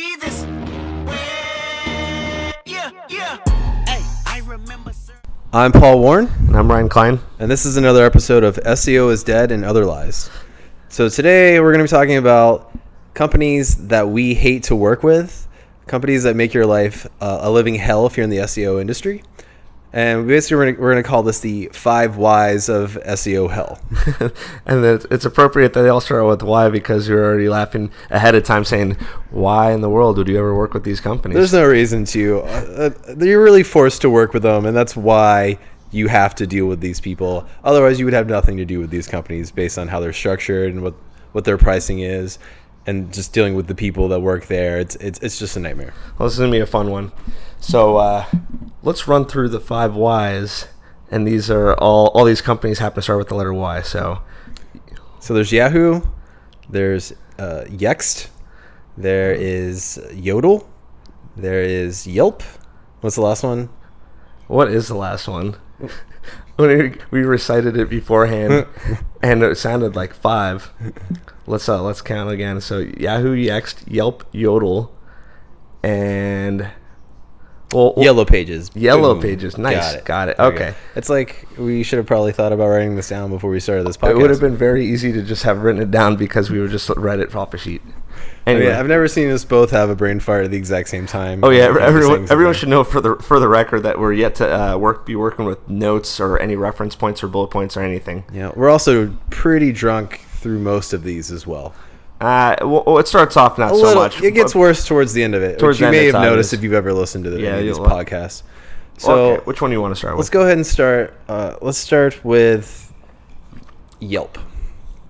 see this. Yeah, yeah. Hey, I remember. I'm Paul Warren, And I'm Ryan Klein. and this is another episode of SEO is Dead and Other Lies. So today we're going to be talking about companies that we hate to work with, companies that make your life uh, a living hell if you're in the SEO industry. And basically, we're gonna, we're going to call this the five whys of SEO hell. and it's, it's appropriate that they all start with why because you're already laughing ahead of time saying, why in the world would you ever work with these companies? There's no reason to. Uh, uh, you're really forced to work with them, and that's why you have to deal with these people. Otherwise, you would have nothing to do with these companies based on how they're structured and what what their pricing is, and just dealing with the people that work there. It's it's it's just a nightmare. well, this is to be a fun one. So uh, let's run through the five whys. And these are all, all these companies happen to start with the letter Y. So So there's Yahoo, there's uh, Yext, there is Yodle, there is Yelp. What's the last one? what is the last one? we recited it beforehand and it sounded like five. Let's uh, let's count again. So Yahoo, Yext, Yelp, Yodle, and well, well, Yellow Pages. Yellow Boom. Pages. Nice. Got it. Got it. There go. Okay. It's like we should have probably thought about writing this down before we started this podcast. It would have been very easy to just have written it down because we were just read it off a sheet. Oh, Anyway, yeah, I've never seen us both have a brain fart at the exact same time. Oh yeah, Come up everyone, things everyone like should know for the for the record that we're yet to uh, work be working with notes or any reference points or bullet points or anything. Yeah, we're also pretty drunk through most of these as well. Uh, well, well, it starts off not A so little, much. it gets worse towards the end of it, Towards which you may it's have noticed obvious. if you've ever listened to the, Yeah, any of these podcasts. So okay, which one do you want to start with? let's go ahead and start. Uh, let's start with Yelp.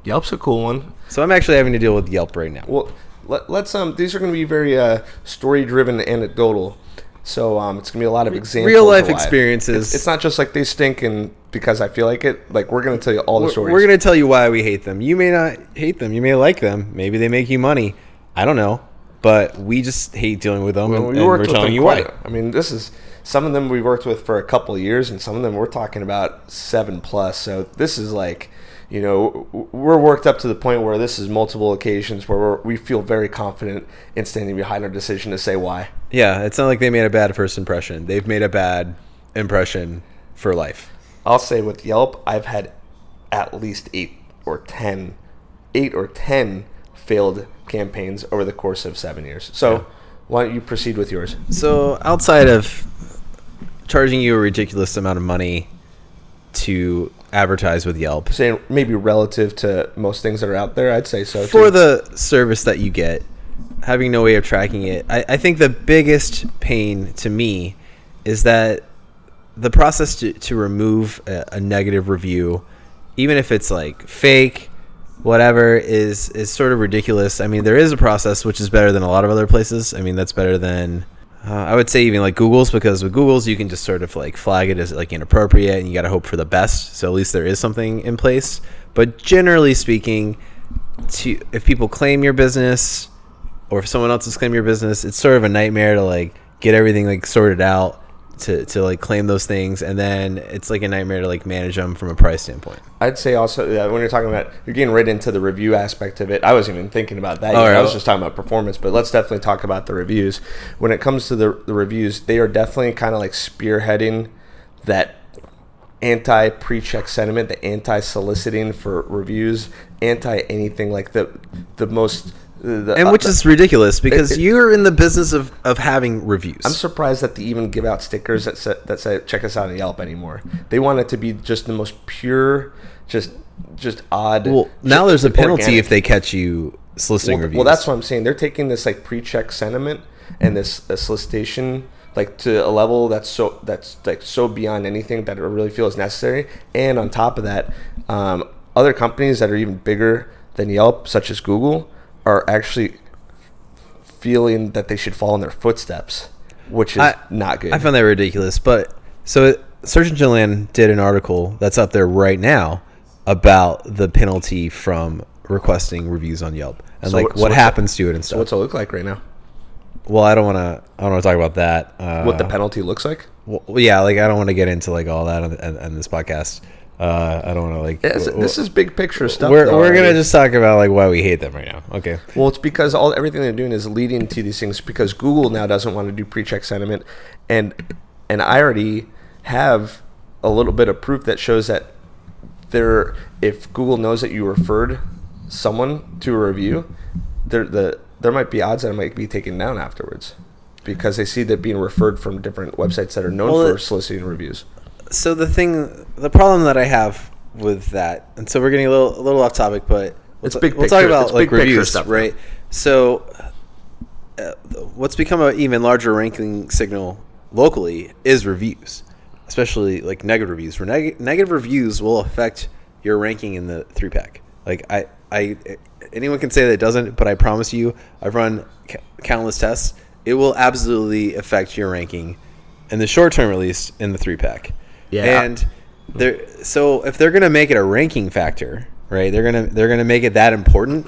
Yelp's a cool one. So I'm actually having to deal with Yelp right now. Well, let, let's um. These are going to be very uh story driven, anecdotal. So um, it's going to be a lot of examples. Real life of why. experiences. It's, it's not just like they stink and because I feel like it. Like we're going to tell you all the We're, stories. we're going to tell you why we hate them. You may not hate them. You may like them. Maybe they make you money. I don't know. But we just hate dealing with them, Well, and, we and we're with telling them you why. I mean, this is some of them we worked with for a couple of years, and some of them we're talking about seven plus. So this is like, you know, we're worked up to the point where this is multiple occasions where we're, we feel very confident in standing behind our decision to say why. Yeah, it's not like they made a bad first impression. They've made a bad impression for life. I'll say with Yelp, I've had at least eight or ten, eight or ten failed campaigns over the course of seven years. So why don't you proceed with yours? So outside of charging you a ridiculous amount of money to advertise with Yelp Saying maybe relative to most things that are out there, I'd say so. for too. the service that you get, having no way of tracking it, I, I think the biggest pain to me is that the process to, to remove a, a negative review, even if it's like fake, whatever, is is sort of ridiculous. I mean, there is a process which is better than a lot of other places. I mean, that's better than uh, I would say even like Google's because with Google's you can just sort of like flag it as like inappropriate and you got to hope for the best. So at least there is something in place. But generally speaking, to if people claim your business or if someone else has claimed your business, it's sort of a nightmare to like get everything like sorted out to, to like claim those things and then it's like a nightmare to like manage them from a price standpoint. I'd say also uh, when you're talking about you're getting right into the review aspect of it. I wasn't even thinking about that. Oh, yet. I was just talking about performance, but let's definitely talk about the reviews. When it comes to the, the reviews, they are definitely kind of like spearheading that anti pre-check sentiment, the anti soliciting for reviews, anti anything like the the most. The, And which uh, is ridiculous because it- you're in the business of, of having reviews. I'm surprised that they even give out stickers that say, that say "check us out on Yelp" anymore. They want it to be just the most pure, just just odd. well, now there's a penalty organic. if they catch you soliciting well, reviews. well, that's what I'm saying. They're taking this like pre-check sentiment and this uh, solicitation like to a level that's so that's like so beyond anything that I really feels necessary. And on top of that, um, other companies that are even bigger than Yelp, such as Google, are actually feeling that they should follow in their footsteps, which is I- not good. I found that ridiculous. But so Engine Land did an article that's up there right now about the penalty from requesting reviews on Yelp and So like what- so what happens to it and so what's it look like right now? well, I don't want to. I don't want to talk about that. Uh, What the penalty looks like? well, yeah, like I don't want to get into like all that on, on, on this podcast. Uh, I don't want to like. This, this is big picture stuff. we're though, we're gonna mean- just talk about like why we hate them right now. Okay. Well, it's because all everything they're doing is leading to these things because Google now doesn't want to do pre-check sentiment, and and I already have a little bit of proof that shows that there, if Google knows that you referred someone to a review, there the there might be odds that it might be taken down afterwards because they see that being referred from different websites that are known Well, for soliciting reviews. So the thing, the problem that I have with that, and so we're getting a little a little off topic, but we'll It's big We'll talk about it's like reviews, stuff, though. right? So, uh, what's become an even larger ranking signal locally is reviews, especially like negative reviews. Where neg- negative reviews will affect your ranking in the three pack. Like I, I, anyone can say that it doesn't, but I promise you, I've run c- countless tests. It will absolutely affect your ranking in the short term, at least in the three pack. Yeah. and they're so if they're gonna make it a ranking factor, right? They're gonna they're gonna make it that important.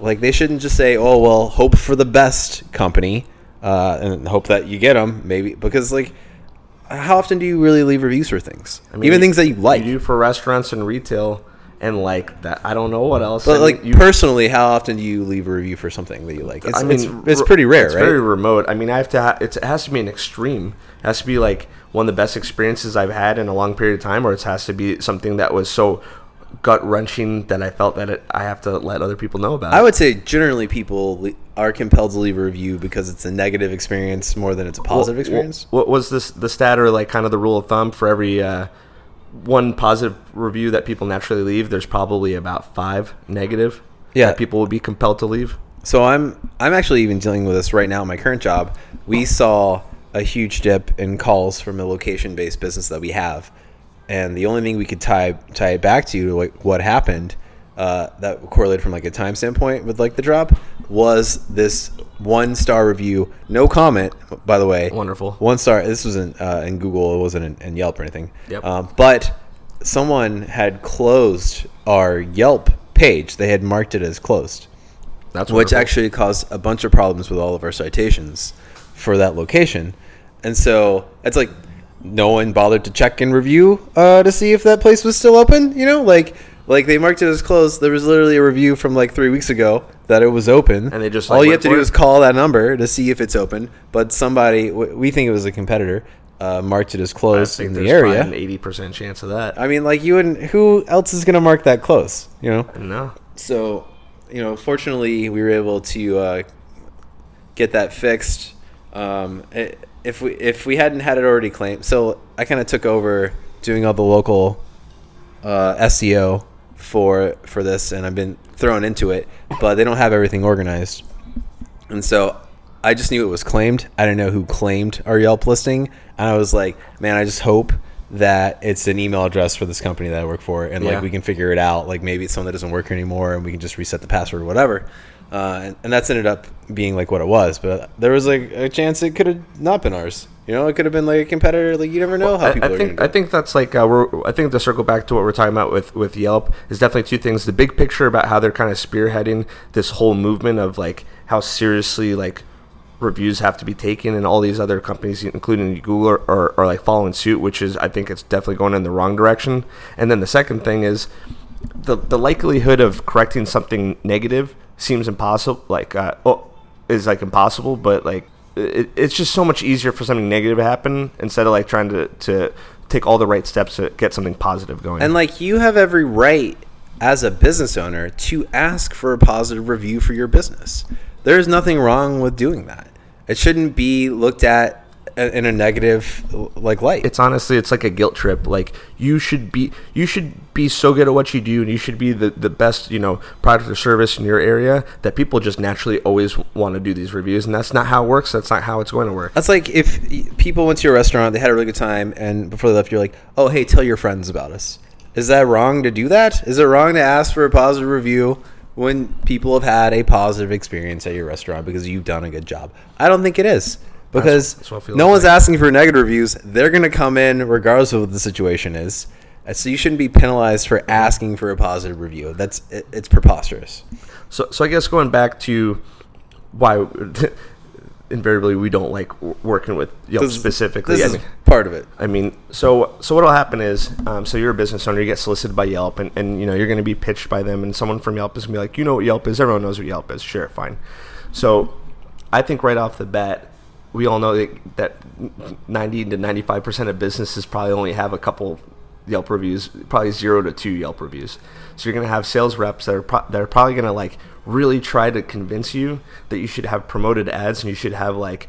Like they shouldn't just say, "Oh well, hope for the best company," uh, and hope that you get them. Maybe because like, how often do you really leave reviews for things? I mean, Even things that you like. You do for restaurants and retail, and like that. I don't know what else. but I mean, like you, personally, how often do you leave a review for something that you like? It's, I mean, it's, it's pretty rare, It's right? very remote. I mean, I have to. Ha- it's, it has to be an extreme. It has to be like one of the best experiences I've had in a long period of time, or it has to be something that was so gut wrenching that I felt that it, I have to let other people know about. I would say generally people are compelled to leave a review because it's a negative experience more than it's a positive wh- experience. What was this the stat or like kind of the rule of thumb for every uh, one positive review that people naturally leave? There's probably about five negative. Yeah. that people would be compelled to leave. So I'm I'm actually even dealing with this right now in my current job. We saw a huge dip in calls from a location based business that we have. And the only thing we could tie tie it back to like what happened uh, that correlated from like a time standpoint with like the drop was this one star review, no comment by the way. Wonderful. One star. This wasn't uh, in Google. It wasn't in, in Yelp or anything. Yep. Um, but someone had closed our Yelp page. They had marked it as closed That's which actually caused a bunch of problems with all of our citations for that location. And so it's like no one bothered to check and review uh, to see if that place was still open. You know, like like they marked it as closed. There was literally a review from like three weeks ago that it was open, And they just, all you have to do it? is call that number to see if it's open. But somebody, we think it was a competitor, uh, marked it as closed in the area. an eighty percent chance of that. I mean, like you wouldn't. Who else is gonna mark that close? You know. no. So, you know, fortunately, we were able to uh, get that fixed. Um, if we if we hadn't had it already claimed, so I kind of took over doing all the local uh, SEO for for this, and I've been thrown into it, but they don't have everything organized, and so I just knew it was claimed. I didn't know who claimed our Yelp listing, and I was like, man, I just hope that it's an email address for this company that I work for, and Yeah. like we can figure it out. Like maybe it's someone that doesn't work here anymore, and we can just reset the password or whatever. Uh, and, and that's ended up being like what it was, but there was like a chance it could have not been ours. You know, it could have been like a competitor. Like you never know how people I think going to I think that's like uh, we're, I think to circle back to what we're talking about with with Yelp is definitely two things. The big picture about how they're kind of spearheading this whole movement of like how seriously like reviews have to be taken, and all these other companies, including Google, are, are, are like following suit, which is I think it's definitely going in the wrong direction. And then the second thing is the the likelihood of correcting something negative seems impossible. Like uh, oh, is like impossible, but like it, it's just so much easier for something negative to happen instead of like trying to to take all the right steps to get something positive going. And like you have every right as a business owner to ask for a positive review for your business. There's nothing wrong with doing that. It shouldn't be looked at in a negative like light. it's honestly it's like a guilt trip like you should be you should be so good at what you do and you should be the, the best you know product or service in your area that people just naturally always want to do these reviews and that's not how it works that's not how it's going to work That's like if people went to your restaurant, they had a really good time, and before they left, you're like, "Oh, hey, tell your friends about us." Is that wrong to do that? Is it wrong to ask for a positive review when people have had a positive experience at your restaurant because you've done a good job? I don't think it is because that's feels no one's asking for negative reviews. They're going to come in regardless of what the situation is. So you shouldn't be penalized for asking for a positive review. That's it, it's preposterous. so so i guess going back to why invariably we don't like working with Yelp This- specifically. This I is mean- part of it. I mean, so so what'll happen is, um, so you're a business owner, you get solicited by Yelp, and, and you know you're going to be pitched by them, and someone from Yelp is going to be like, you know what Yelp is, everyone knows what Yelp is, sure, fine. So, I think right off the bat, we all know that, that 90 to 95 percent of businesses probably only have a couple Yelp reviews, probably zero to two Yelp reviews. So you're going to have sales reps that are pro- that are probably going to like really try to convince you that you should have promoted ads and you should have like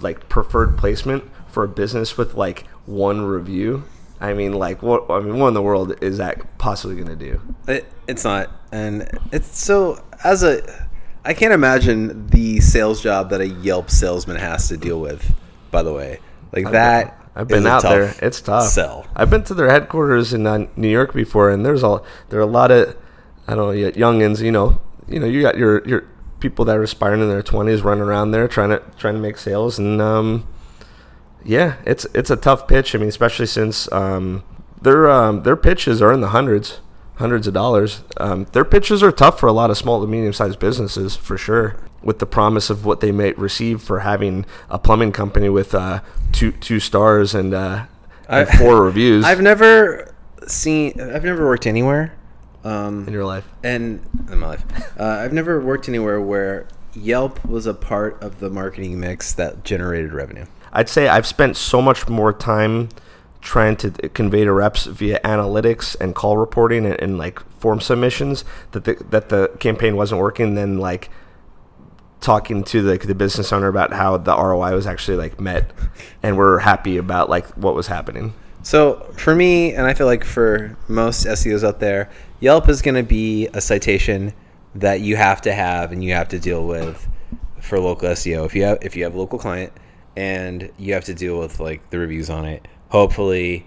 like preferred placement for a business with like one review. I mean, like what? I mean, what in the world is that possibly going to do? It, it's not, and it's so as a. I can't imagine the sales job that a Yelp salesman has to deal with. By the way, like that. I've been is a out there. It's tough. Sell. I've been to their headquarters in uh, New York before, and there's a there are a lot of I don't know youngins. You know, you know, you got your your people that are aspiring in their twenties running around there trying to trying to make sales, and um, yeah, it's it's a tough pitch. I mean, especially since um, their um, their pitches are in the hundreds, hundreds of dollars. Um, their pitches are tough for a lot of small to medium sized businesses for sure. With the promise of what they may receive for having a plumbing company with uh, two two stars and, uh, and I- four reviews I've never seen. I've never worked anywhere. Um, in your life. and in my life, uh, I've never worked anywhere where Yelp was a part of the marketing mix that generated revenue. I'd say I've spent so much more time trying to convey to reps via analytics and call reporting and, and like form submissions that the that the campaign wasn't working then like talking to the, the business owner about how the ROI was actually like met and we're happy about like what was happening. So for me, and I feel like for most SEOs out there, Yelp is going to be a citation that you have to have and you have to deal with for local SEO. If you have if you have a local client and you have to deal with like the reviews on it, hopefully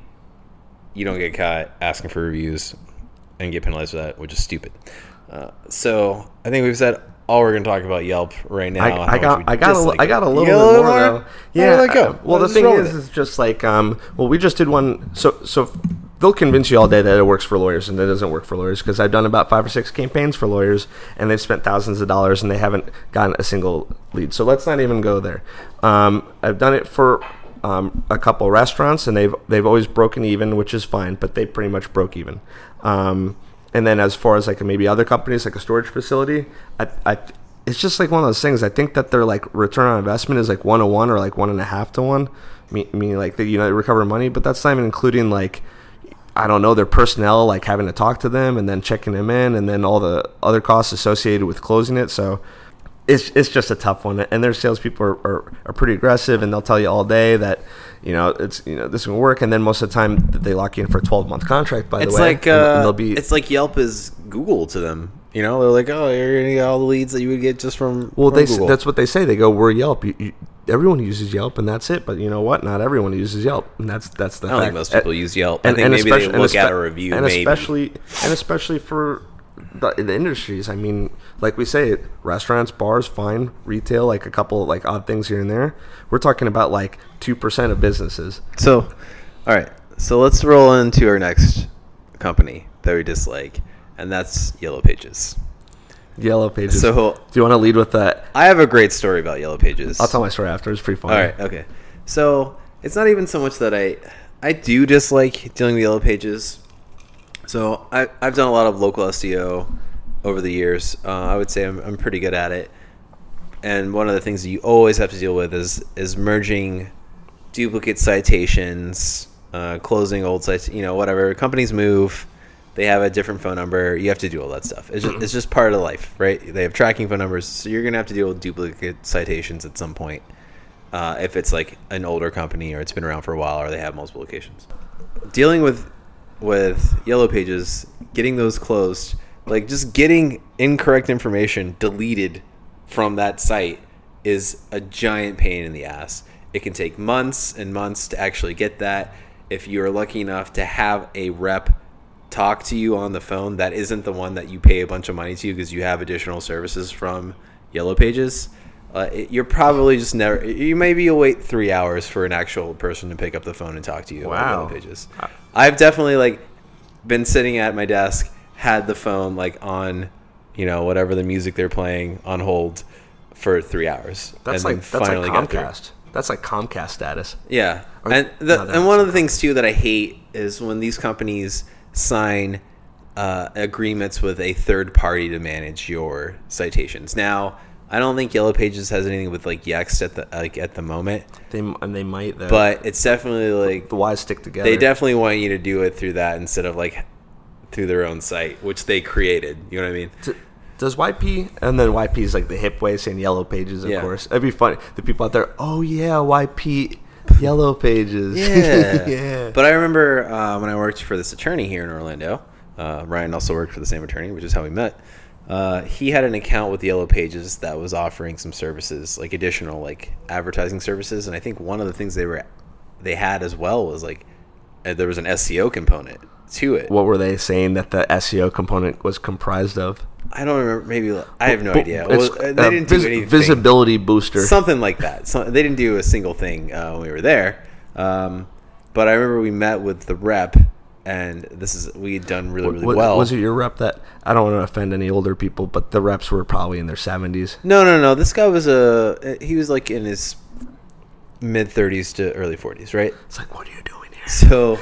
you don't get caught asking for reviews and get penalized for that, which is stupid. Uh, so I think we've said all we're going to talk about Yelp right now. I, I got I got a, I got a little bit more more? though. Yeah. go? uh, Well, the thing is, is, with it. is just like um. Well, we just did one. So so they'll convince you all day that it works for lawyers and it doesn't work for lawyers because I've done about five or six campaigns for lawyers and they've spent thousands of dollars and they haven't gotten a single lead. So let's not even go there. Um, I've done it for. Um, a couple restaurants and they've they've always broken even, which is fine, but they pretty much broke even. Um, and then as far as like maybe other companies like a storage facility, I, I it's just like one of those things. I think that their like return on investment is like one to one or like one and a half to one. Me- Meaning like they you know they recover money, but that's not even including like I don't know their personnel like having to talk to them and then checking them in and then all the other costs associated with closing it. So it's it's just a tough one. And their salespeople are, are, are pretty aggressive and they'll tell you all day that you know it's you know this will work. And then most of the time they lock you in for a twelve month contract. By It's the way, like and, uh, and they'll be it's like Yelp is Google to them. You know, they're like, oh, you're gonna get all the leads that you would get just from Well, from they Google. that's what they say. They go, "We're Yelp." You, you, everyone uses Yelp, and that's it. But you know what? Not everyone uses Yelp, and that's that's the I don't fact. think most people use Yelp. I think maybe they and look at a review, and maybe. especially and especially for the, the industries. I mean, like we say, restaurants, bars, fine, retail, like a couple like odd things here and there. We're talking about like two percent of businesses. So, all right. So let's roll into our next company that we dislike, and that's Yellow Pages. Yellow pages. So do you want to lead with that? I have a great story about Yellow Pages. I'll tell my story after. It's pretty funny. All right. Okay. So it's not even so much that I I do dislike dealing with Yellow Pages. So I I've done a lot of local SEO over the years. Uh, I would say I'm I'm pretty good at it. And one of the things that you always have to deal with is is merging duplicate citations, uh, closing old sites. You know, whatever. Companies move. They have a different phone number. You have to do all that stuff. It's just, it's just part of life, right? They have tracking phone numbers, so you're gonna have to deal with duplicate citations at some point uh, if it's like an older company or it's been around for a while or they have multiple locations. Dealing with with yellow pages, getting those closed, like just getting incorrect information deleted from that site is a giant pain in the ass. It can take months and months to actually get that. If you're lucky enough to have a rep talk to you on the phone that isn't the one that you pay a bunch of money to because you have additional services from Yellow Pages, uh, it, you're probably just never. You maybe you'll wait three hours for an actual person to pick up the phone and talk to you about Wow. Yellow Pages. I've definitely like been sitting at my desk, had the phone like on, you know, whatever the music they're playing on hold, for three hours. That's like that's like. Comcast. That's like Comcast status. Yeah, Or- and the, no, and one of the things too that I hate is when these companies sign uh, agreements with a third party to manage your citations. Now, I don't think Yellow Pages has anything with like Yext at the like at the moment, They and they might though. but it's definitely like the wise stick together. they definitely want you to do it through that instead of like through their own site, which they created. You know what I mean? Does YP and then YP is like the hip way saying yellow pages, of Yeah. course. It'd be funny. The people out there, oh yeah, YP yellow pages. Yeah. yeah. But I remember uh, when I worked for this attorney here in Orlando. Uh, Ryan also worked for the same attorney, which is how we met. Uh, he had an account with Yellow Pages that was offering some services, like additional like advertising services, and I think one of the things they were they had as well was like uh, there was an SEO component to it. what were they saying that the SEO component was comprised of? I don't remember. Maybe I have no idea. Well, uh, they uh, didn't do anything. Visibility booster. something like that. So they didn't do a single thing uh, when we were there. Um, but I remember we met with the rep, and this is we had done really really Wa- well. Was it your rep that I don't want to offend any older people, but the reps were probably in their seventies. No, no, no. This guy was a he was like in his mid thirties to early forties, right? It's like, what are you doing here? So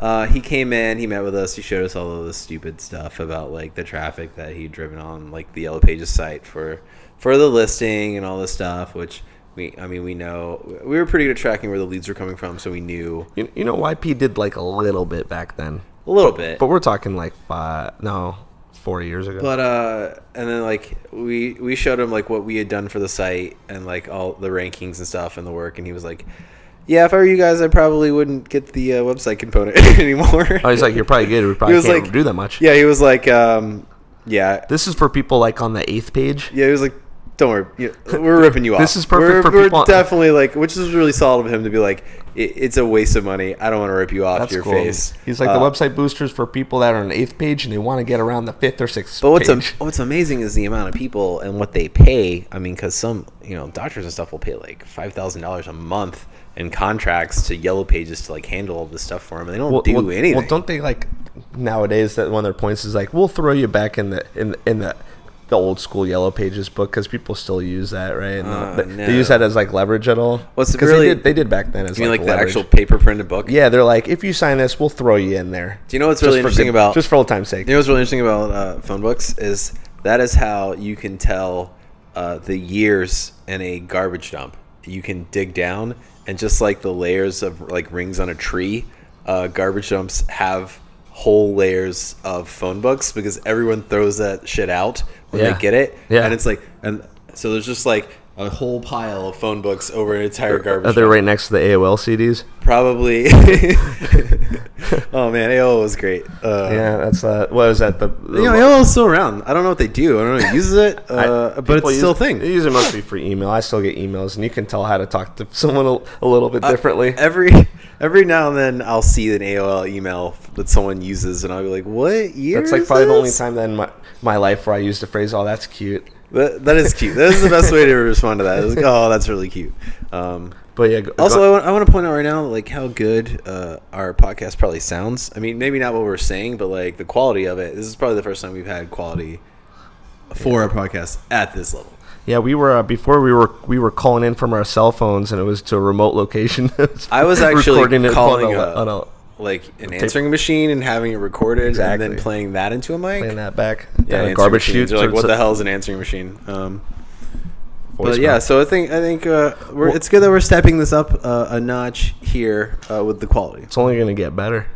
uh, he came in, he met with us, he showed us all of the stupid stuff about like the traffic that he'd driven on like the Yellow Pages site for for the listing and all this stuff, which we I mean we know we were pretty good at tracking where the leads were coming from, so we knew You, you know, YP did like a little bit back then, a little bit. but we're talking like five, no, four years ago. But uh, and then like we we showed him like what we had done for the site and like all the rankings and stuff and the work, and he was like, "Yeah, if I were you guys, I probably wouldn't get the uh, website component anymore." oh, he's like, you're probably good. We probably was can't like- do that much. yeah, he was like, um, "Yeah, This is for people like on the eighth page. yeah." He was like, "Don't worry, you- we're ripping you off." This is perfect we're, for we're people- definitely like, which is really solid of him to be like, it, "It's a waste of money. I don't want to rip you off That's your cool. face." He's like Uh, the website boosters for people that are on the eighth page and they want to get around the fifth or sixth But what's am- what's amazing is the amount of people and what they pay. I mean, because some you know doctors and stuff will pay like five thousand dollars a month in contracts to Yellow Pages to like handle all this stuff for them, and they don't do anything. Well, don't they like nowadays that one of their points is like we'll throw you back in the in in the the old school yellow pages book because people still use that right and Uh, they, no. they use that as like leverage at all What's 'Cause really- they did, they did back then as you mean like, like the actual paper printed book? yeah they're like if you sign this we'll throw you in there Do you know what's really interesting good- about just for old time's sake You know what's really interesting about uh, phone books is that is how you can tell uh, the years in a garbage dump. You can dig down, and just like the layers of like rings on a tree, uh, garbage dumps have whole layers of phone books because everyone throws that shit out when Yeah. they get it. Yeah. and it's like, and so there's just like a whole pile of phone books over an entire garbage. are they right next to the AOL CDs Probably. oh man, AOL was great. Uh, yeah that's uh what is that the, you know, AOL is still around. I don't know what they do. I don't know who uses it, uh, but it's still a thing. They use it mostly for email. I still get emails, and you can tell how to talk to someone a, a little bit differently. Every every now and then, I'll see an AOL email that someone uses, and I'll be like, "What year?" That's like probably the only time that in my, my life where I used the phrase, "Oh, that's cute." That, that is cute. That is the best way to respond to that. It's like, "Oh, that's really cute." Um, But yeah. go- also, go- I want, I want to point out right now, like how good uh, our podcast probably sounds. I mean, maybe not what we're saying, but like the quality of it. This is probably the first time we've had quality for our podcast at this level. Yeah, we were uh, before we were we were calling in from our cell phones, and it was to a remote location. I was actually Recording it calling on a- on a- like an answering machine and having it recorded, Exactly. and then playing that into a mic. playing that back Yeah, down a garbage chute. Like, what the hell is an answering machine? Um, but yeah, so I think I think uh, we're, Well- it's good that we're stepping this up uh, a notch here uh, with the quality. it's only gonna get better.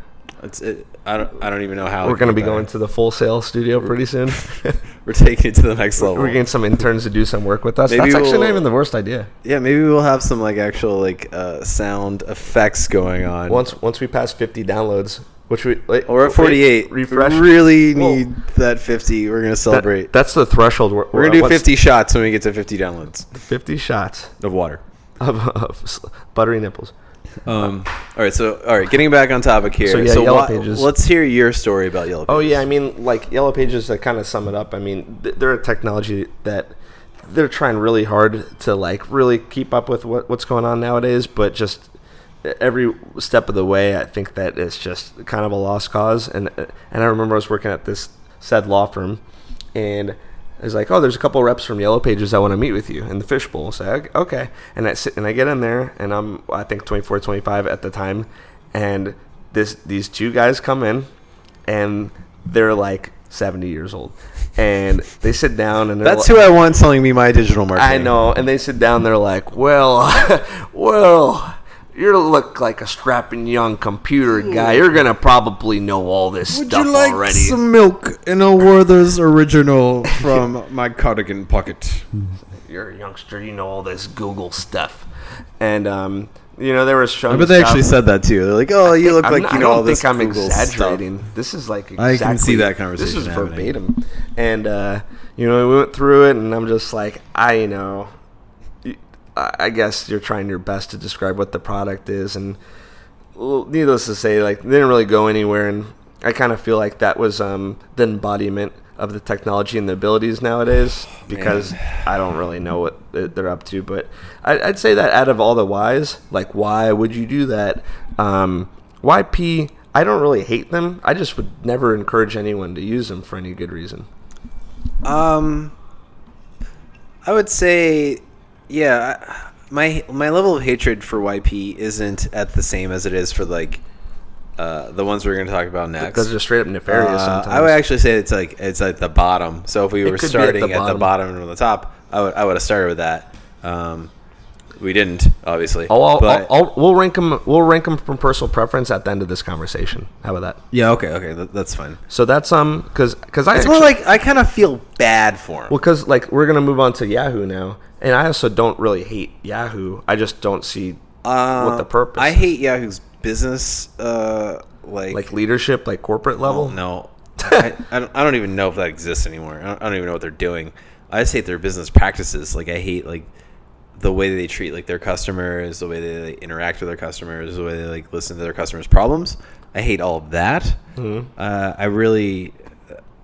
It's it, I don't I don't even know how We're gonna be get going to the Full Sail studio pretty soon. We're taking it to the next level. We're getting some interns to do some work with us. Maybe That's actually not we'll- even the worst idea. yeah, maybe we'll have some like actual like uh, sound effects going on. Once once we pass 50 downloads, which we wait, or at 48, refresh. We really Whoa. need that 50. We're gonna That- celebrate. that's the threshold. We're, We're gonna do once- 50 shots when we get to 50 downloads 50 shots of water. of, of buttery nipples. Um, all right, so all right, getting back on topic here. So, yeah, Yellow why- Pages. Let's hear your story about Yellow Pages. Oh yeah, I mean, like Yellow Pages to kind of sum it up. I mean, th- they're a technology that they're trying really hard to like really keep up with what, what's going on nowadays, but just every step of the way, I think that it's just kind of a lost cause. And and I remember I was working at this said law firm, and It's like, oh, there's a couple reps from Yellow Pages I want to meet with you in the fishbowl. So I, okay, and I sit and I get in there, and I'm I think 24, 25 at the time, and this these two guys come in, and they're like 70 years old, and they sit down and they're That's li- who I want telling me my digital marketing. I know, and they sit down. They're like, "Well, well, you look like a strapping young computer guy. You're gonna probably know all this Would stuff already." Some milk in a Werther's original from my cardigan pocket? You're a youngster. You know all this Google stuff, and um, you know were showing. I bet they actually said that too. They're like, "Oh, you look I'm like not- you I know all this think I'm Google exaggerating. stuff." This is like I exactly, can see that conversation. This is happening. verbatim, and uh, you know we went through it, and I'm just like, I know, y- I guess you're trying your best to describe what the product is, and needless to say, like they didn't really go anywhere, and I kind of feel like that was um, the embodiment of the technology and the abilities nowadays because I don't really know what they- they're up to. But I'd say that out of all the whys, like why would you do that? Um, YP, I don't really hate them. I just would never encourage anyone to use them for any good reason. Um, I would say, yeah, my my level of hatred for YP isn't at the same as it is for like uh, the ones we're going to talk about next. Because they're straight up nefarious. Uh, sometimes. I would actually say it's like it's at the bottom. So if we It were could be at the starting at the bottom. bottom or the top, I would I would have started with that. Um, we didn't, obviously. I'll, I'll, but, I'll, we'll rank them. We'll rank them from personal preference at the end of this conversation. How about that? yeah, okay, okay, that, that's fine. So that's um, because because I It's actually, more like I kind of feel bad for him. Well, because like we're gonna move on to Yahoo now, and I also don't really hate Yahoo. I just don't see what the purpose. Uh, I is. hate Yahoo's business, uh, like like leadership, like corporate level. Well, no, I, I, don't, I don't even know if that exists anymore. I don't, I don't even know what they're doing. I just hate their business practices. Like I hate like the way they treat like their customers, the way they like, interact with their customers, the way they like listen to their customers' problems. I hate all of that. Mm-hmm. Uh, I really,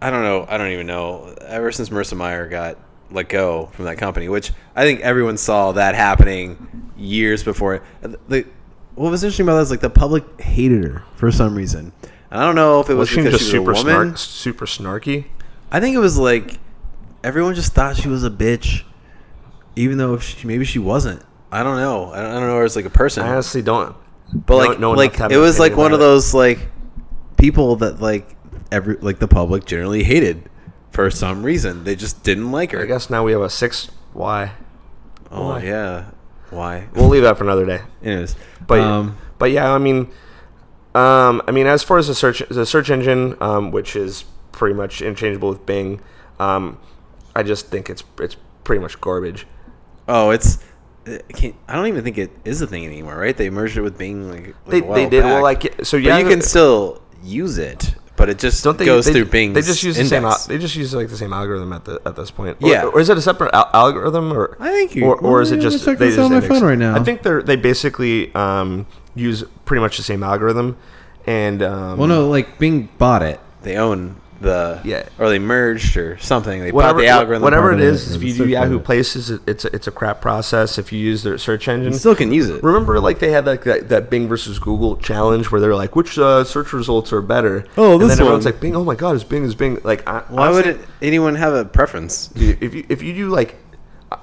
I don't know. I don't even know. Ever since Marissa Mayer got let go from that company, which I think everyone saw that happening years before. The, what was interesting about that is like the public hated her for some reason. And I don't know if it was, Was she because just she was super a woman. snark, super snarky? I think it was like everyone just thought she was a bitch, even though she, maybe she wasn't. I don't know. I don't, I don't know her as like a person. I honestly don't. but like, like it was like one of those like people that like every like the public generally hated for some reason. They just didn't like her. I guess now we have a six. Why? Oh Why? yeah. Why? We'll leave that for another day. Anyways, But um, but yeah, I mean, um, I mean, as far as the search the search engine, um, which is pretty much interchangeable with Bing, um, I just think it's it's pretty much garbage. oh, it's. it I don't even think it is a thing anymore, right? They merged it with Bing like, like They- they did, well, like, so but yeah, you can still use it, but it just Don't they goes they, through Bing's They just use the same. They just use like the same algorithm at the at this point. Or, Yeah. Or is it a separate al- algorithm or? I think you- Or, or is it just they just on my phone right now. I think they're they basically um, use pretty much the same algorithm, and um, Well, no, like Bing bought it. they own the Yeah. or they merged or something. They whatever bought the algorithm. whatever it part of is. it, If you do Yahoo engine. Places, it, it's a, it's a crap process. If you use their search engine, You still can use it. Remember, like they had like that, that Bing versus Google challenge where they're like, which uh, search results are better? Oh, and this then everyone's like, Bing. Oh my God, is Bing is Bing? Like, I, Why would it, anyone have a preference? If you if you do like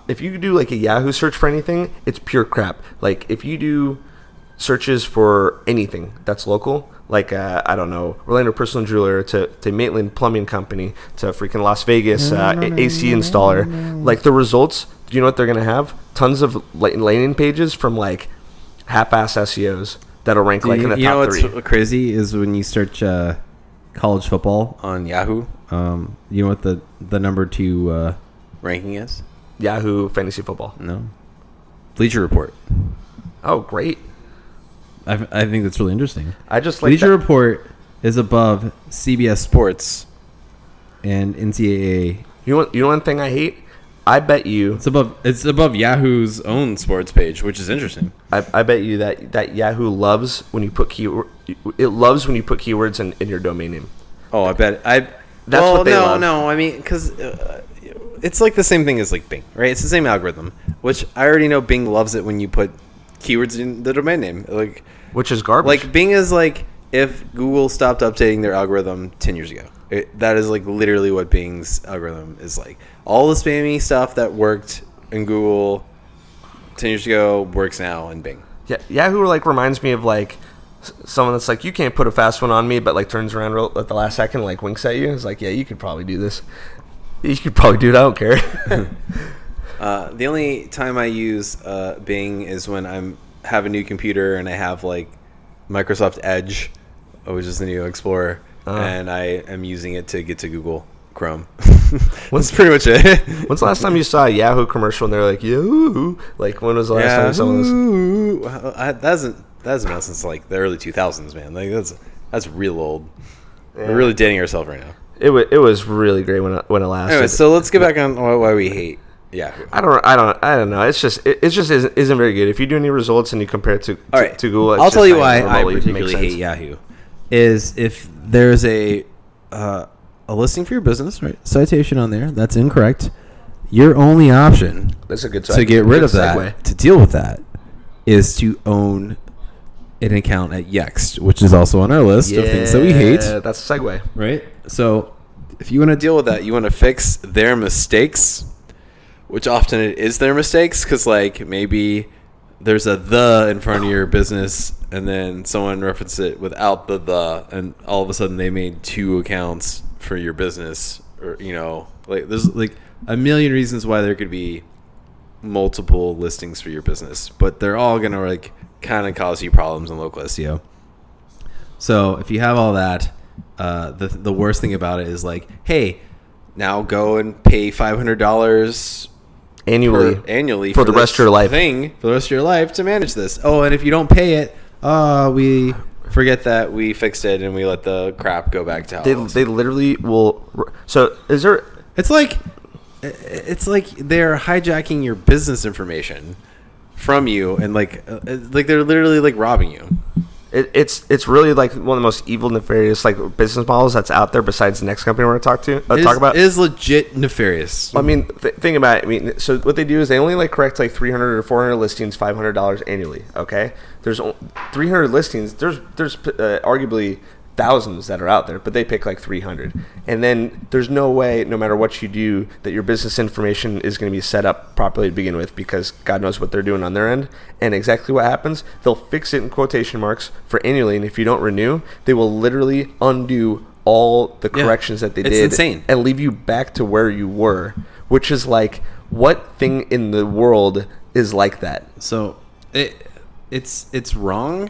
if you do like a Yahoo search for anything, it's pure crap. Like if you do searches for anything that's local, like uh, I don't know, Orlando Personal Jeweler to, to Maitland Plumbing Company to freaking Las Vegas uh, A- AC installer, like the results, do you know what they're gonna have? Tons of landing pages from like half-ass SEOs that'll rank like in the you know what's three. crazy is when you search uh, college football. On Yahoo, Um, you know what the the number two? Uh, ranking is Yahoo Fantasy Football. no, Bleacher Report. Oh, great! I, I think that's really interesting. I just like Bleacher that- Report is above CBS Sports and NCAA. You know, what- you know one thing I hate. I bet you It's above. It's above Yahoo's. Own sports page, which is interesting. I, I bet you that, that Yahoo loves when you put keyword. It loves when you put keywords in, in your domain name. Oh, I bet I. That's well, what they no, love. no. I mean, because uh, it's like the same thing as like Bing, right? It's the same algorithm, which I already know Bing loves it when you put keywords in the domain name. Like, which is garbage. like Bing is like if Google stopped updating their algorithm ten years ago. It, that is like literally what Bing's algorithm is like. all the spammy stuff that worked in Google ten years ago works now in Bing. Yeah, Yahoo like reminds me of like someone that's like, you can't put a fast one on me, but like turns around real, at the last second, like winks at you. It's like, yeah, you could probably do this. You could probably do it. I don't care. Uh, the only time I use uh, Bing is when I'm have a new computer and I have like Microsoft Edge, which is the new Explorer, Uh-huh. and I am using it to get to Google Chrome. That's pretty much it. When's the last time you saw a Yahoo commercial and they're like, Yahoo? Like, when was the last time you saw well, I- that hasn't that hasn't been since like the early 2000s, man. Like that's that's real old. We're really dating ourselves right now. It, wa it was really great when it, when it lasted. Anyway, so let's get back on why, why we hate Yahoo. I don't, I don't, I don't know. It's just, it, it just isn't, isn't very good. If you do any results and you compare it to, to, right, to Google, it's I'll tell you why I particularly hate Yahoo. Is if there's a uh, a listing for your business, right? Citation on there that's incorrect. Your only option That's a good to get rid of that, segue. to deal with that, is to own an account at Yext, which is also on our list of things that we hate. That's a segue. Right. So, if you want to deal with that, you want to fix their mistakes, which often it is their mistakes because like maybe there's a the in front of your business and then someone references it without the the and all of a sudden they made two accounts for your business or you know like there's like a million reasons why there could be multiple listings for your business but they're all gonna like kind of cause you problems in local seo so if you have all that uh, the, the worst thing about it is like hey now go and pay $500 annually for, annually for, for the rest of your life thing for the rest of your life to manage this. Oh, and if you don't pay it, uh, we forget that we fixed it and we let the crap go back to. They, they literally will. So is there? It's like it's like they're hijacking your business information from you and like uh, like they're literally like robbing you. It, it's it's really like one of the most evil, nefarious like business models that's out there. Besides the next company we're gonna talk to uh, It talk is- about. it is legit nefarious. I mean, th- think about it. I mean, so what they do is they only like correct like 300 or 400 listings, $500 annually. Okay, there's 300 listings. There's there's uh, arguably thousands that are out there, but they pick like 300. And then there's no way, no matter what you do, that your business information is going to be set up properly to begin with, because God knows what they're doing on their end. And exactly what happens, they'll fix it in quotation marks for annually, and if you don't renew, they will literally undo all the Yeah. corrections that they It's did insane. and leave you back to where you were, which is like, what thing in the world is like that? So it it's it's wrong.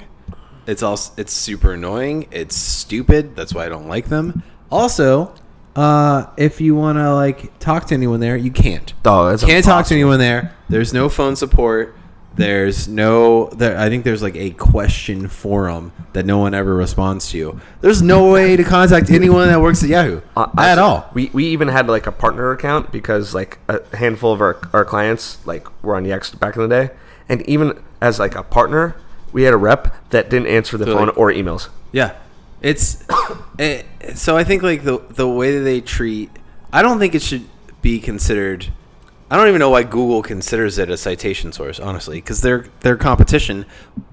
It's also it's super annoying. It's stupid. That's why I don't like them. Also, uh, if you want to like talk to anyone there, you can't. Oh, that's can't talk to anyone there. There's no phone support. There's no there. I think there's like a question forum that no one ever responds to. There's no way to contact anyone that works at Yahoo Uh, at all. We, we even had like a partner account because like a handful of our, our clients like were on Yext back in the day, and even as like a partner, we had a rep that didn't answer the So, phone like- or emails. Yeah, it's it, so. I think like the the way that they treat, I don't think it should be considered. I don't even know why Google considers it a citation source, honestly, because their their competition,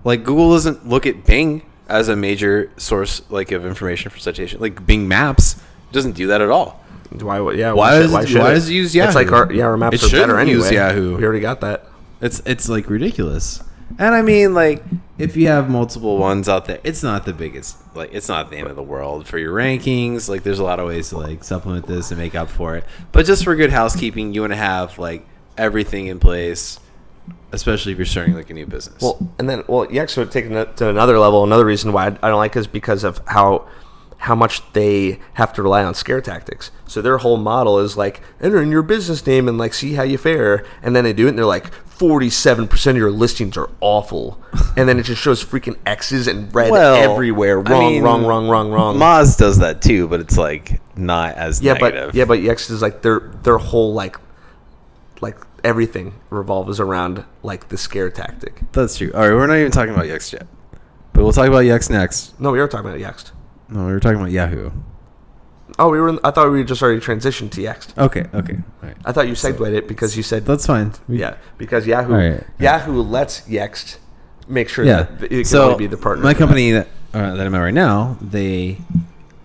like Google doesn't look at Bing as a major source like of information for citation. Like Bing Maps doesn't do that at all. Why? Yeah. Why does it- should why does it use It's like our yeah our maps It are better anyway. Yahoo. We already got that. It's it's like ridiculous. And I mean, like, if you have multiple ones out there, it's not the biggest. Like, it's not the end of the world for your rankings. Like, there's a lot of ways to like supplement this and make up for it. But just for good housekeeping, you want to have like everything in place, especially if you're starting like a new business. Well, and then well, Yext would take it to another level. Another reason why I I don't like it is because of how how much they have to rely on scare tactics. So their whole model is like enter in your business name and like see how you fare, and then they do it, and they're like forty-seven percent of your listings are awful, and then it just shows freaking X's and red Well, everywhere. I Wrong, mean, wrong, wrong, wrong, wrong. Moz does that too, but it's like not as yeah, negative. but yeah, but Yext is like their their whole like like everything revolves around like the scare tactic. that's true. All right, we're not even talking about Yext yet, but we'll talk about Yext next. No, we are talking about Yext. No, we were talking about Yahoo. Oh, we were. In, I thought we just already transitioned to Yext. Okay, okay, all right. I thought you segued it because you said That's fine. We- yeah because Yahoo All right. Yahoo lets Yext make sure yeah. that it can so only be the partner. my company that uh, that I'm at right now, they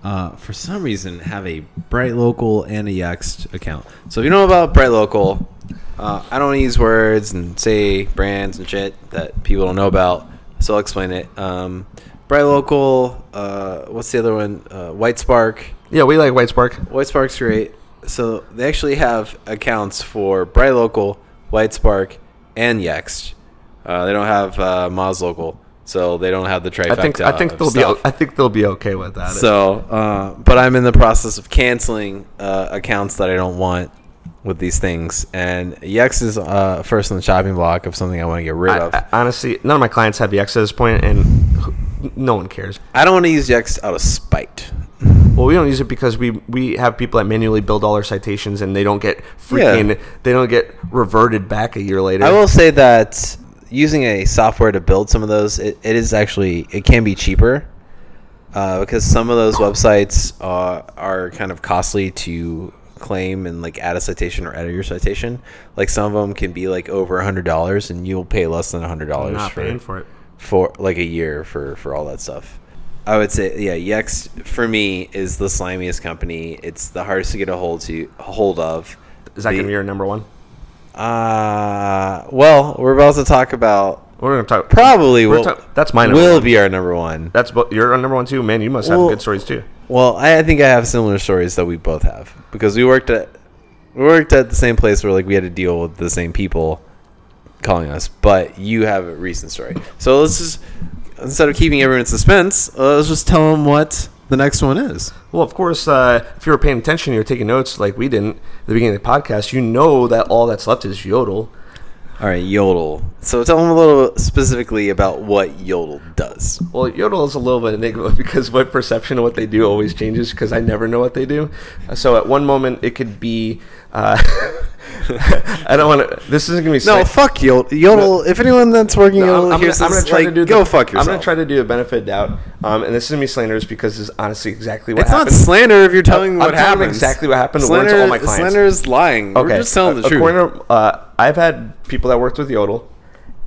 uh, for some reason, have a BrightLocal and a Yext account. So if you know about BrightLocal, uh, I don't wanna use words and say brands and shit that people don't know about. So I'll explain it. Um, BrightLocal, uh, what's the other one? Uh, Whitespark. Yeah, we like Whitespark. White Spark's great. So they actually have accounts for BrightLocal, White Spark, and Yext. Uh, they don't have uh, Moz Local, so they don't have the trifecta. I think I think they'll stuff. be I think they'll be okay with that. So, uh, but I'm in the process of canceling uh, accounts that I don't want with these things, and Yext is uh, first on the shopping block of something I want to get rid of. I- honestly, none of my clients have Yext at this point, and no one cares. I don't want to use Yext out of spite. Well, we don't use it because we we have people that manually build all our citations, and they don't get freaking Yeah. they don't get reverted back a year later. I will say that using a software to build some of those, it, it is actually it can be cheaper uh, because some of those websites uh, are kind of costly to claim and like add a citation or edit your citation. Like some of them can be like over a hundred dollars, and you'll pay less than a hundred dollars not for paying for it. For like a year for for all that stuff. I would say yeah, Yext for me is the slimiest company. It's the hardest to get a hold to hold of. Is that The- gonna be your number one? Uh, well, we're about to talk about We're gonna talk. probably will talk- that's my number will one. be our number one. That's you're on number one too, man. You must have good stories too. Well, I, I think I have similar stories that we both have because we worked at we worked at the same place where like we had to deal with the same people calling us. But you have a recent story, so let's just instead of keeping everyone in suspense, uh, let's just tell them what the next one is. Well, of course, uh, if you were paying attention, you were taking notes like we didn't at the beginning of the podcast. You know that all that's left is Yodle. All right, Yodle. So tell them a little specifically about what Yodle does. Well, Yodle is a little bit enigma because my perception of what they do always changes because I never know what they do. So at one moment it could be, uh, I don't want to. This isn't gonna be. No, slight- fuck Yodle. Yodle. If anyone that's working No, Yodle I'm, I'm hears gonna, I'm gonna try like, to do. go the, fuck yourself. I'm gonna try to do a benefit doubt, um, and this is gonna be slanderous because this is honestly exactly what happened. It's happened. not slander if you're telling I'm what telling happened. exactly what happened according to all my clients. Slander is lying. We're just telling the uh, truth. according To, uh, I've had people that worked with Yodle,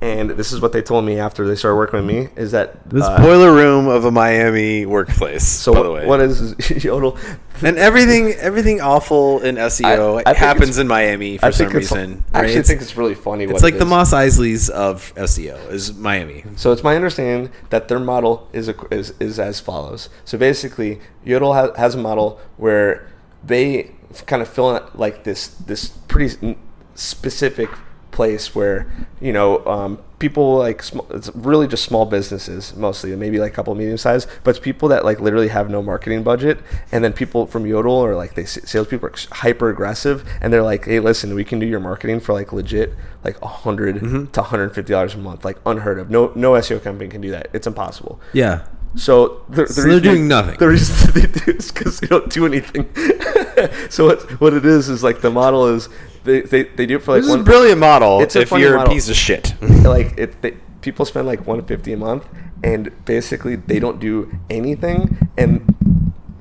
and this is what they told me after they started working with me: is that This uh, boiler room of a Miami workplace. So by what, the way, what is Yodle? and everything everything awful in SEO I- I happens in Miami for some reason. I right? actually It's, think it's really funny. it's like it the. Mos Eisleys of SEO is Miami. So it's my understanding that their model is a, is, is as follows. So basically, Yodle ha- has a model where they kind of fill in like this this pretty specific place where you know um, people like sm- it's really just small businesses mostly maybe like a couple medium sized but it's people that like literally have no marketing budget and then people from yodle or like they salespeople are hyper aggressive and they're like hey listen we can do your marketing for like legit like a 100 Mm-hmm. to 150 dollars a month like unheard of no no seo company can do that it's impossible Yeah. so, the, the So they're doing nothing. The reason they do is because they don't do anything. so what what it is is like the model is they, they, they do it for like This is a one brilliant model It's a if you're model. a piece of shit. like it they, people spend like 150 a month and basically they don't do anything and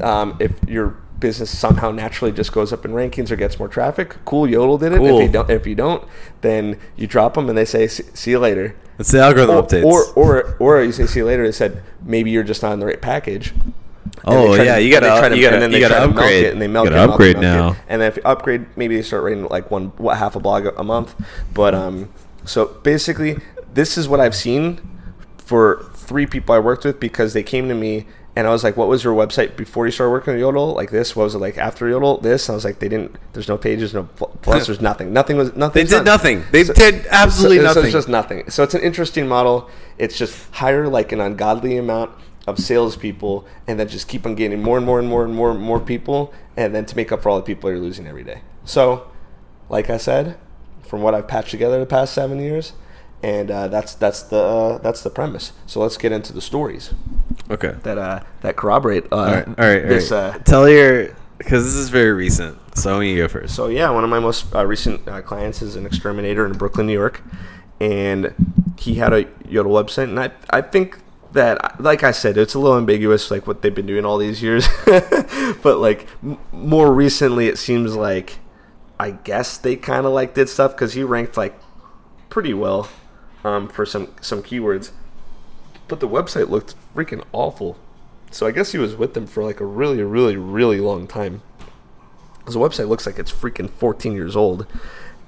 um, if your business somehow naturally just goes up in rankings or gets more traffic cool yodle did it Cool. if you don't if you don't then you drop them and they say see see you later It's the algorithm or, updates. or or or you say see you later they said maybe you're just not on the right package And they Oh, yeah, you gotta- try to- you gotta- you they gotta try to upgrade. it, and they gotta it, milk it, upgrade milk it. now. And then if you upgrade, maybe they start writing like one what, half a blog a, month. But um, so basically, this is what I've seen for three people I worked with because they came to me and I was like, "What was your website before you started working with Yodle? Like this? What was it like after Yodle? This?" And I was like, "They didn't. There's no pages, no plus. There's nothing. Nothing was nothing. They did nothing. They did absolutely so, So nothing. it's just nothing. So it's an interesting model. It's just hire like an ungodly amount of salespeople, and then just keep on getting more and more and more and more and more people, and then to make up for all the people you're losing every day. So, like I said, from what I've patched together the past seven years, and uh, that's that's the uh, that's the premise. So let's get into the stories okay. that uh, that corroborate uh, All right. All right. All this. right. Uh, Tell your because this is very recent. So I'm go first. So yeah, one of my most uh, recent uh, clients is an exterminator in Brooklyn, New York, and he had a Yodle website, and I I think that like I said, it's a little ambiguous, like what they've been doing all these years, but like m- more recently, it seems like I guess they kind of like did stuff because he ranked like pretty well um, for some some keywords, but the website looked freaking awful. So I guess he was with them for like a really, really, really long time. His website looks like it's freaking 14 years old,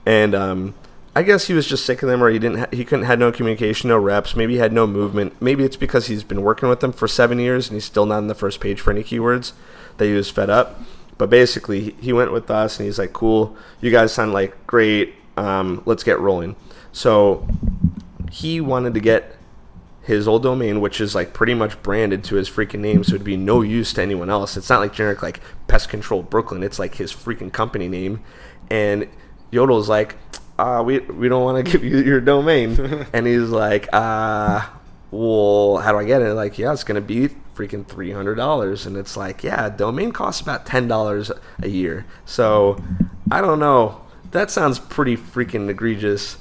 and um, I guess he was just sick of them, or he didn't. Ha- he couldn't had no communication, no reps. Maybe he had no movement. Maybe it's because he's been working with them for seven years and he's still not on the first page for any keywords. That he was fed up. But basically, he- went with us and he's like, "Cool, you guys sound like great. Um, let's get rolling." So he wanted to get his old domain, which is like pretty much branded to his freaking name, so it'd be no use to anyone else. It's not like generic like Pest Control Brooklyn. It's like his freaking company name, and Yodle's like, uh, we we don't want to give you your domain, and he's like, uh, well, how do I get it? Like, yeah, it's gonna be freaking three hundred dollars, and it's like, yeah, domain costs about ten dollars a year. So I don't know. That sounds pretty freaking egregious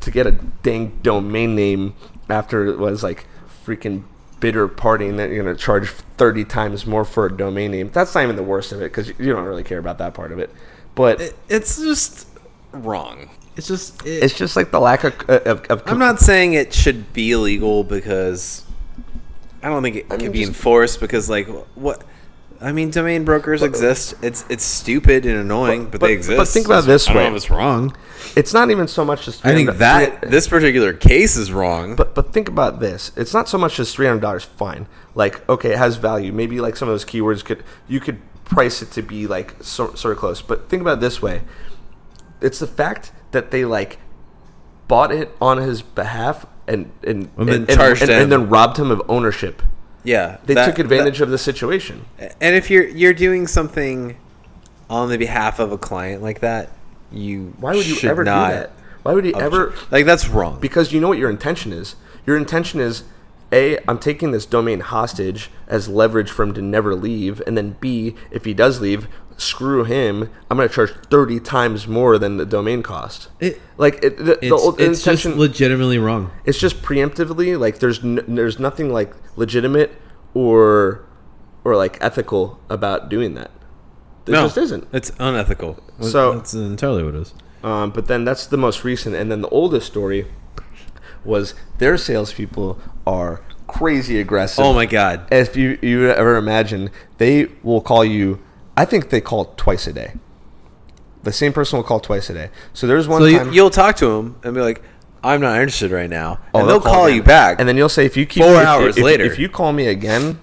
to get a dang domain name after it was like freaking bitter partying that you're gonna charge 30 times more for a domain name. That's not even the worst of it because you don't really care about that part of it. But It- it's just wrong. It's just. It, it's just like the lack of, uh, of, of I'm not saying it should be illegal because I don't think it I can mean, be just- enforced because like what I mean domain brokers uh, exist. It's it's stupid and annoying, but, but- they exist. but think about it this I don't way. know if it's wrong. It's not even so much as I think that this particular case is wrong. But but think about this. It's not so much as three hundred dollars. Fine. Like okay, it has value. Maybe like some of those keywords could you could price it to be like so, sort of close. But think about it this way. It's the fact that they like bought it on his behalf and and And and, then and, charged and- then robbed him of ownership. yeah, They that- took advantage of the situation. and if you're you're doing something on the behalf of a client like that, you Why would you ever not do that? Why would you ever? like that's wrong. because you know what your intention is. Your intention is A, I'm taking this domain hostage as leverage for him to never leave, and then B, if he does leave, screw him. I'm going to charge 30 times more than the domain cost. It- like it, the, the It's, old it's just intention, legitimately wrong. it's just preemptively like there's n- there's nothing like legitimate or or like ethical about doing that. There no, just isn't. It's unethical. So- That's entirely what it is. Um, but then that's the most recent, and then the oldest story was their salespeople are crazy aggressive. Oh my god. If you you ever imagine, they will call you. I think they call twice a day. The same person will call twice a day. So there's one So you, time you'll talk to him and be like, "I'm not interested right now," Oh, and they'll, call, again. you back. and then you'll say if you keep Four if- hours if- later. if you call me again,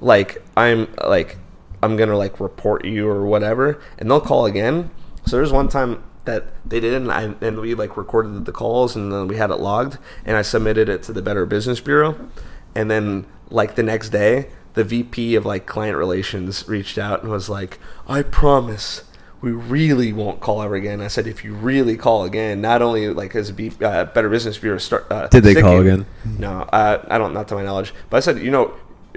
like I'm like I'm gonna like report you or whatever, and they'll call again. So there's one time that they did, and, I, and we like recorded the calls, and then we had it logged, and I submitted it to the Better Business Bureau, and then like the next day, the VP of like client relations reached out and was like, "I promise." We really won't call ever again. I said, if you really call again, not only like as a B, uh, Better Business Bureau start. Uh, Did they call again? no, uh, I don't. Not to my knowledge. But I said, you know,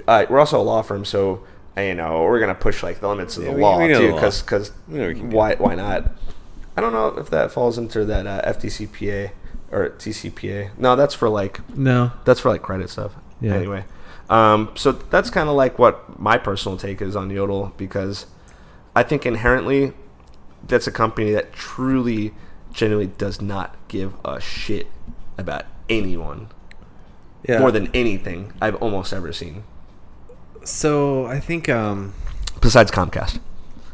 uh, we're also a law firm, so you know we're gonna push like the limits of the Yeah, we- law we too, because We know we can do why why not? I don't know if that falls into that uh, FDCPA or TCPA. No, that's for like No. that's for like credit stuff. Yeah. Anyway, um, so that's kind of like what my personal take is on Yodle because I think inherently that's a company that truly, genuinely does not give a shit about anyone yeah. more than anything I've almost ever seen. so, I think um, Besides Comcast.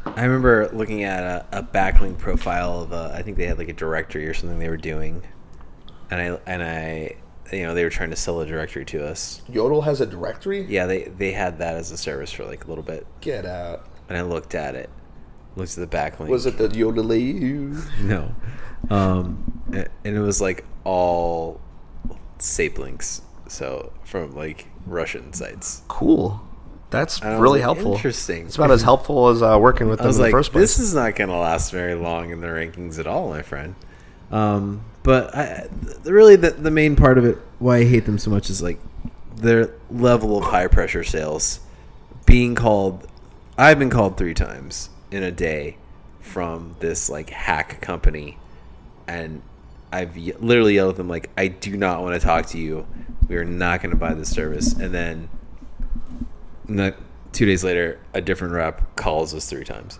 I remember looking at a, a backlink profile of a, I think they had like a directory or something they were doing, and I and I, you know, they were trying to sell a directory to us. Yodle has a directory? Yeah, they they had that as a service for like a little bit, Get out. and I looked at it, looked at the backlink. Was it the Yodelay? No. Um, and it was like all SAPE links. So from like Russian sites. Cool. That's really helpful. Interesting. It's about as helpful as uh, working with them in like, the first place. this is not going to last very long in the rankings at all, my friend. Um, but I, really, the, the main part of it, why I hate them so much, is like their level of high pressure sales. Being called, I've been called three times in a day from this like hack company, and I've literally yelled at them like, "I do not want to talk to you. We are not going to buy this service." And then, two days later, a different rep calls us three times,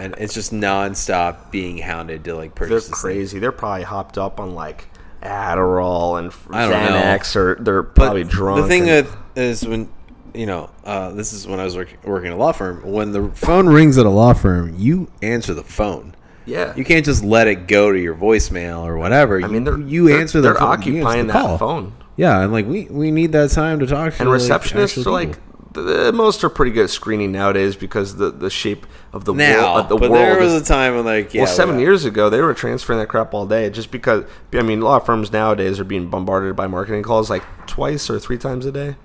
and it's just nonstop being hounded to like They're purchase. this thing. crazy. They're probably hopped up on like Adderall and know. Xanax, or they're But probably drunk. The thing and- is when you know, uh, this is when I was work, working at a law firm. When the phone rings at a law firm, you answer the phone. Yeah. You can't just let it go to your voicemail or whatever. I mean, you, they're you they're- answer the phone. they're phone. you answer occupying the that phone. Yeah, and like we we need that time to talk to And like, receptionists actual are like. The, most are pretty good at screening nowadays because the the shape of the now, world, uh, the but world there was is- a time when like yeah, well, seven we- years ago, they were transferring that crap all day just because. I mean, law firms nowadays are being bombarded by marketing calls like twice or three times a day.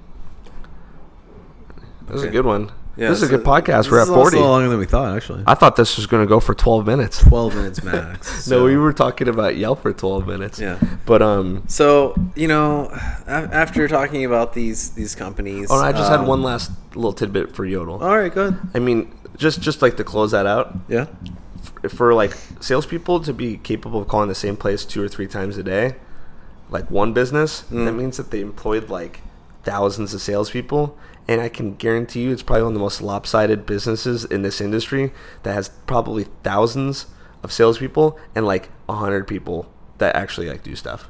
This is a good one. Yeah, this is a so good podcast. We're at forty. longer than we thought. Actually, I thought this was going to go for twelve minutes. twelve minutes max. No, we were talking about Yelp for twelve minutes. Yeah. but um. So you know, after talking about these these companies, Oh, I just um, had one last little tidbit for Yodle. All right, good. I mean, just just like to close that out. Yeah. f- for like salespeople to be capable of calling the same place two or three times a day, like one business, that Mm. means that they employed like thousands of salespeople. And I can guarantee you, it's probably one of the most lopsided businesses in this industry that has probably thousands of salespeople and like a hundred people that actually like do stuff.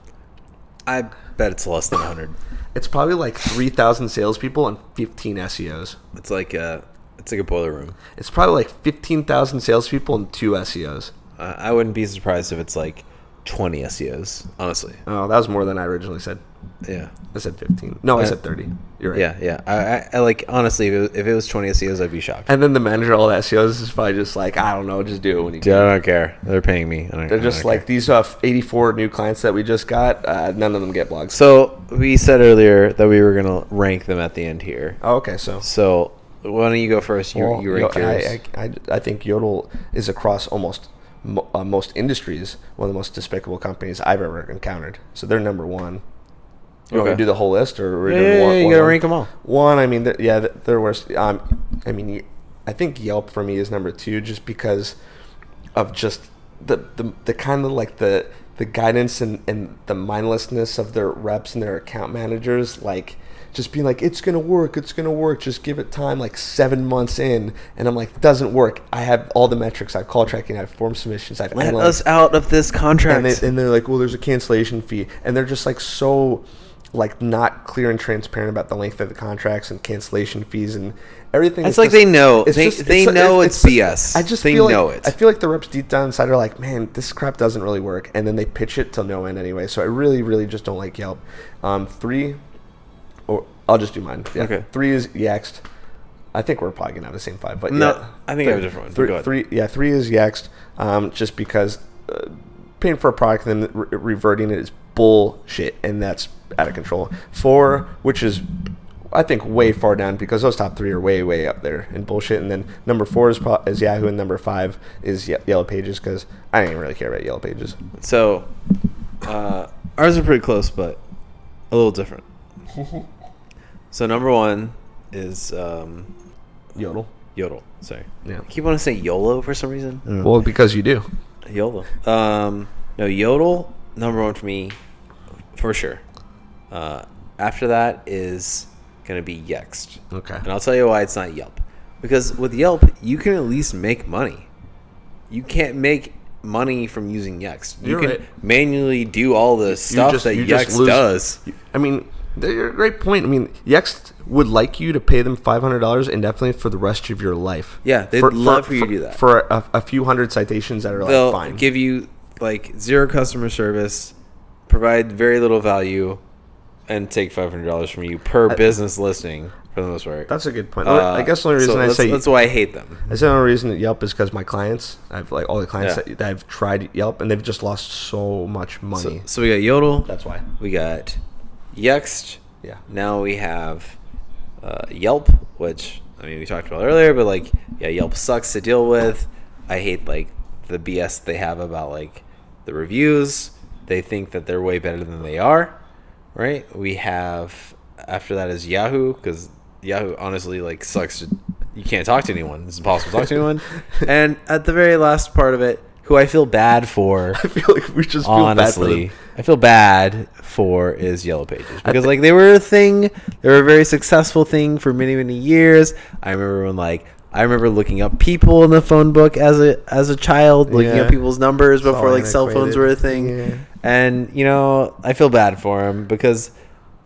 I bet it's less than hundred. It's probably like three thousand salespeople and fifteen SEOs. It's like a it's like a boiler room. It's probably like fifteen thousand salespeople and two SEOs. Uh, I wouldn't be surprised if it's like twenty SEOs. Honestly, Oh, that was more than I originally said. Yeah, I said 15. No, I Uh, said 30. You're right. yeah, yeah. I, I, I like honestly, if it, was, if it was twenty SEOs, I'd be shocked. And then the manager all the SEOs is probably just like, I don't know, just do it when you Dude, can. I don't care. They're paying me. I don't, They're I just like care. these uh, 84 new clients that we just got. Uh, none of them get blogs. So we said earlier that we were gonna rank them at the end here. oh, okay, so So why don't you go first? You, well, you rank Yo- yours. I, I, I, I think Yodle is across almost uh, most industries one of the most despicable companies I've ever encountered. So they're number one. You want me to do the whole list, or we're Yeah, doing yeah, one, yeah, you one- gotta one? them all. One, I mean, th- yeah, th- they're worse. Um, I mean, I think Yelp for me is number two, just because of just the the, the kind of like the the guidance and, and the mindlessness of their reps and their account managers, like just being like, it's gonna work, it's gonna work, just give it time. Like seven months in, and I'm like, doesn't work. I have all the metrics, I have call tracking, I have form submissions, I have Let analytics us out of this contract. and, they, and they're like, well, there's a cancellation fee, and they're just like so, like not clear and transparent about the length of the contracts and cancellation fees and everything. It's like just- they know. it's They- they know it's BS. I just They feel know like, it. I feel like the reps deep down inside are like, man, this crap doesn't really work, and then they pitch it till no end anyway. So I really, really just don't like Yelp. Um, three, or I'll just do mine. Yeah. Okay. Three is Yext. I think we're probably gonna have the same five, but No, yeah. I think I have a different one, Three, three, yeah, three is Yext. Um, just because uh, paying for a product and then re- reverting it is bullshit, and that's out of control. Four, which is I think way far down because those top three are way way up there in bullshit. And then number four is, pro- is Yahoo, and number five is Ye- Yellow Pages because I didn't even really care about Yellow Pages. So, uh, ours are pretty close, but a little different. so number one is um, Yodle. Yodle. Sorry, Yeah. I keep wanting to say YOLO for some reason. Well, because you do. YOLO. Um, no, Yodle number one for me, for sure. Uh, after that is gonna be Yext. Okay. And I'll tell you why it's not Yelp. Because with Yelp, you can at least make money. You can't make money from using Yext. You You're can right. manually do all the stuff just- that you just Yext lose- does. I mean, they're a great point. I mean, Yext would like you to pay them five hundred dollars indefinitely for the rest of your life. Yeah, they'd love for you to do that. for a, a few hundred citations that are like They'll fine. give you like zero customer service, provide very little value, and take five hundred dollars from you per business listing for the most part. That's a good point. Uh, I guess the only so reason I that's, say that's why I hate them. I say the only reason that Yelp is because my clients, I've like all the clients Yeah. that, that I've tried Yelp and they've just lost so much So, money. so we got Yodle. That's why. We got Yext. Yeah. Now we have uh, Yelp, which I mean we talked about earlier, but like yeah, Yelp sucks to deal with. I hate like the BS they have about like the reviews. They think that they're way better than they are, right? We have after that is Yahoo because Yahoo honestly like sucks. To, you can't talk to anyone. It's impossible to talk to anyone. and at the very last part of it, who I feel bad for I feel like we just feel bad for honestly, them. I feel bad for is Yellow Pages because like they were a thing, they were a very successful thing for many many years. I remember when like I remember looking up people in the phone book as a as a child, looking Yeah. up people's numbers before like cell phones were a thing, Yeah. And you know I feel bad for them because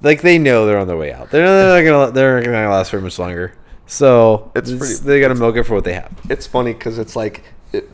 like they know they're on their way out. They're not gonna they're not gonna last very much longer. So It's it's pretty- they gotta milk it for what they have. it's funny because it's like it,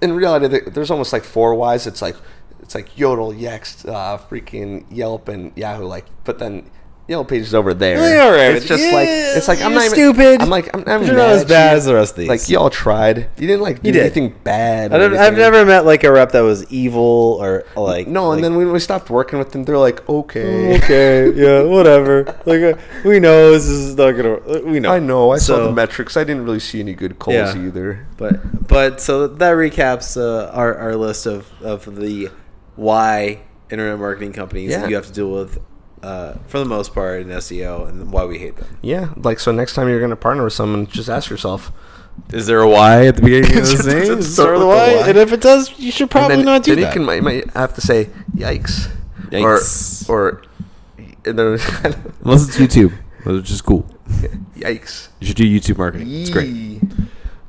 in reality there's almost like four whys it's like it's like yodle yext uh, freaking yelp and yahoo like but then yellow pages over there They are right. it's just like it's like i'm not even stupid. i'm like i'm You're not mad as bad as the rest of these. like y'all tried you didn't like do did. anything bad I I've never met like a rep that was evil or like no and then when we stopped working with them they're like okay okay yeah whatever like uh, we know this is not gonna uh, we know i know i saw the metrics i didn't really see any good calls Yeah. either But but so that recaps uh, our our list of of the why internet marketing companies Yeah. that you have to deal with uh, for the most part in SEO and why we hate them. yeah like so next time you're gonna partner with someone just ask yourself Is there a why at the beginning of Does this it name? Does it start start with a with a why? And if it does, you should And probably then, not do then that. You, can, you might have to say, "Yikes!" Yikes. or or and then, Unless it's YouTube, which is cool. "Yikes!" You should do YouTube marketing. It's great.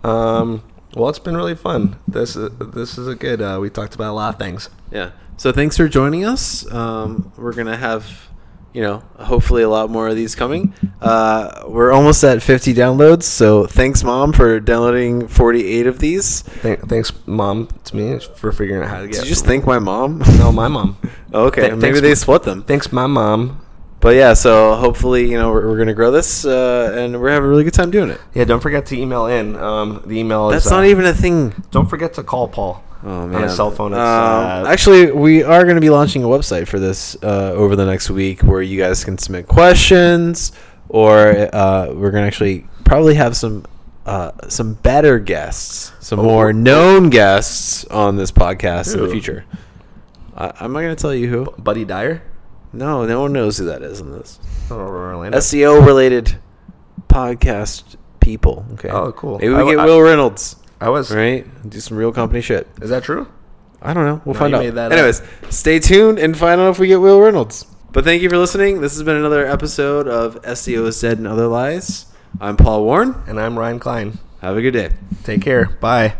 Um. Well, it's been really fun. This is this is a good. Uh, we talked about a lot of things. Yeah. So thanks for joining us. Um, we're gonna have, you know, hopefully a lot more of these coming. Uh, we're almost at 50 downloads. So thanks, mom, for downloading 48 of these. Th- thanks, mom, to me for figuring out how to get. Did you just thank my mom? No, my mom. okay, Th- maybe thanks, they split them. Thanks, my mom. But yeah, so hopefully, you know, we're, we're gonna grow this, uh, and we're having a really good time doing it. Yeah, don't forget to email in. Um, the email That's is. not uh, even a thing. Don't forget to call Paul. Oh On man, his cell phone. It's, Um, uh, actually, we are going to be launching a website for this uh, over the next week, where you guys can submit questions, or uh, we're going to actually probably have some uh, some better guests, some more known guests on this podcast in the future. I, I'm not going to tell you who. Buddy Dyer. No, no one knows who that is in this Orlando. SEO related podcast people. Okay. Oh, cool. Maybe we I- get I- Will Reynolds. I was. Right? Do some real company shit. Is that true? I don't know. We'll No, find you out. made that up. Anyways, stay tuned and find out if we get Will Reynolds. But thank you for listening. This has been another episode of SEO is Dead and Other Lies. I'm Paul Warren. And I'm Ryan Klein. Have a good day. Take care. Bye.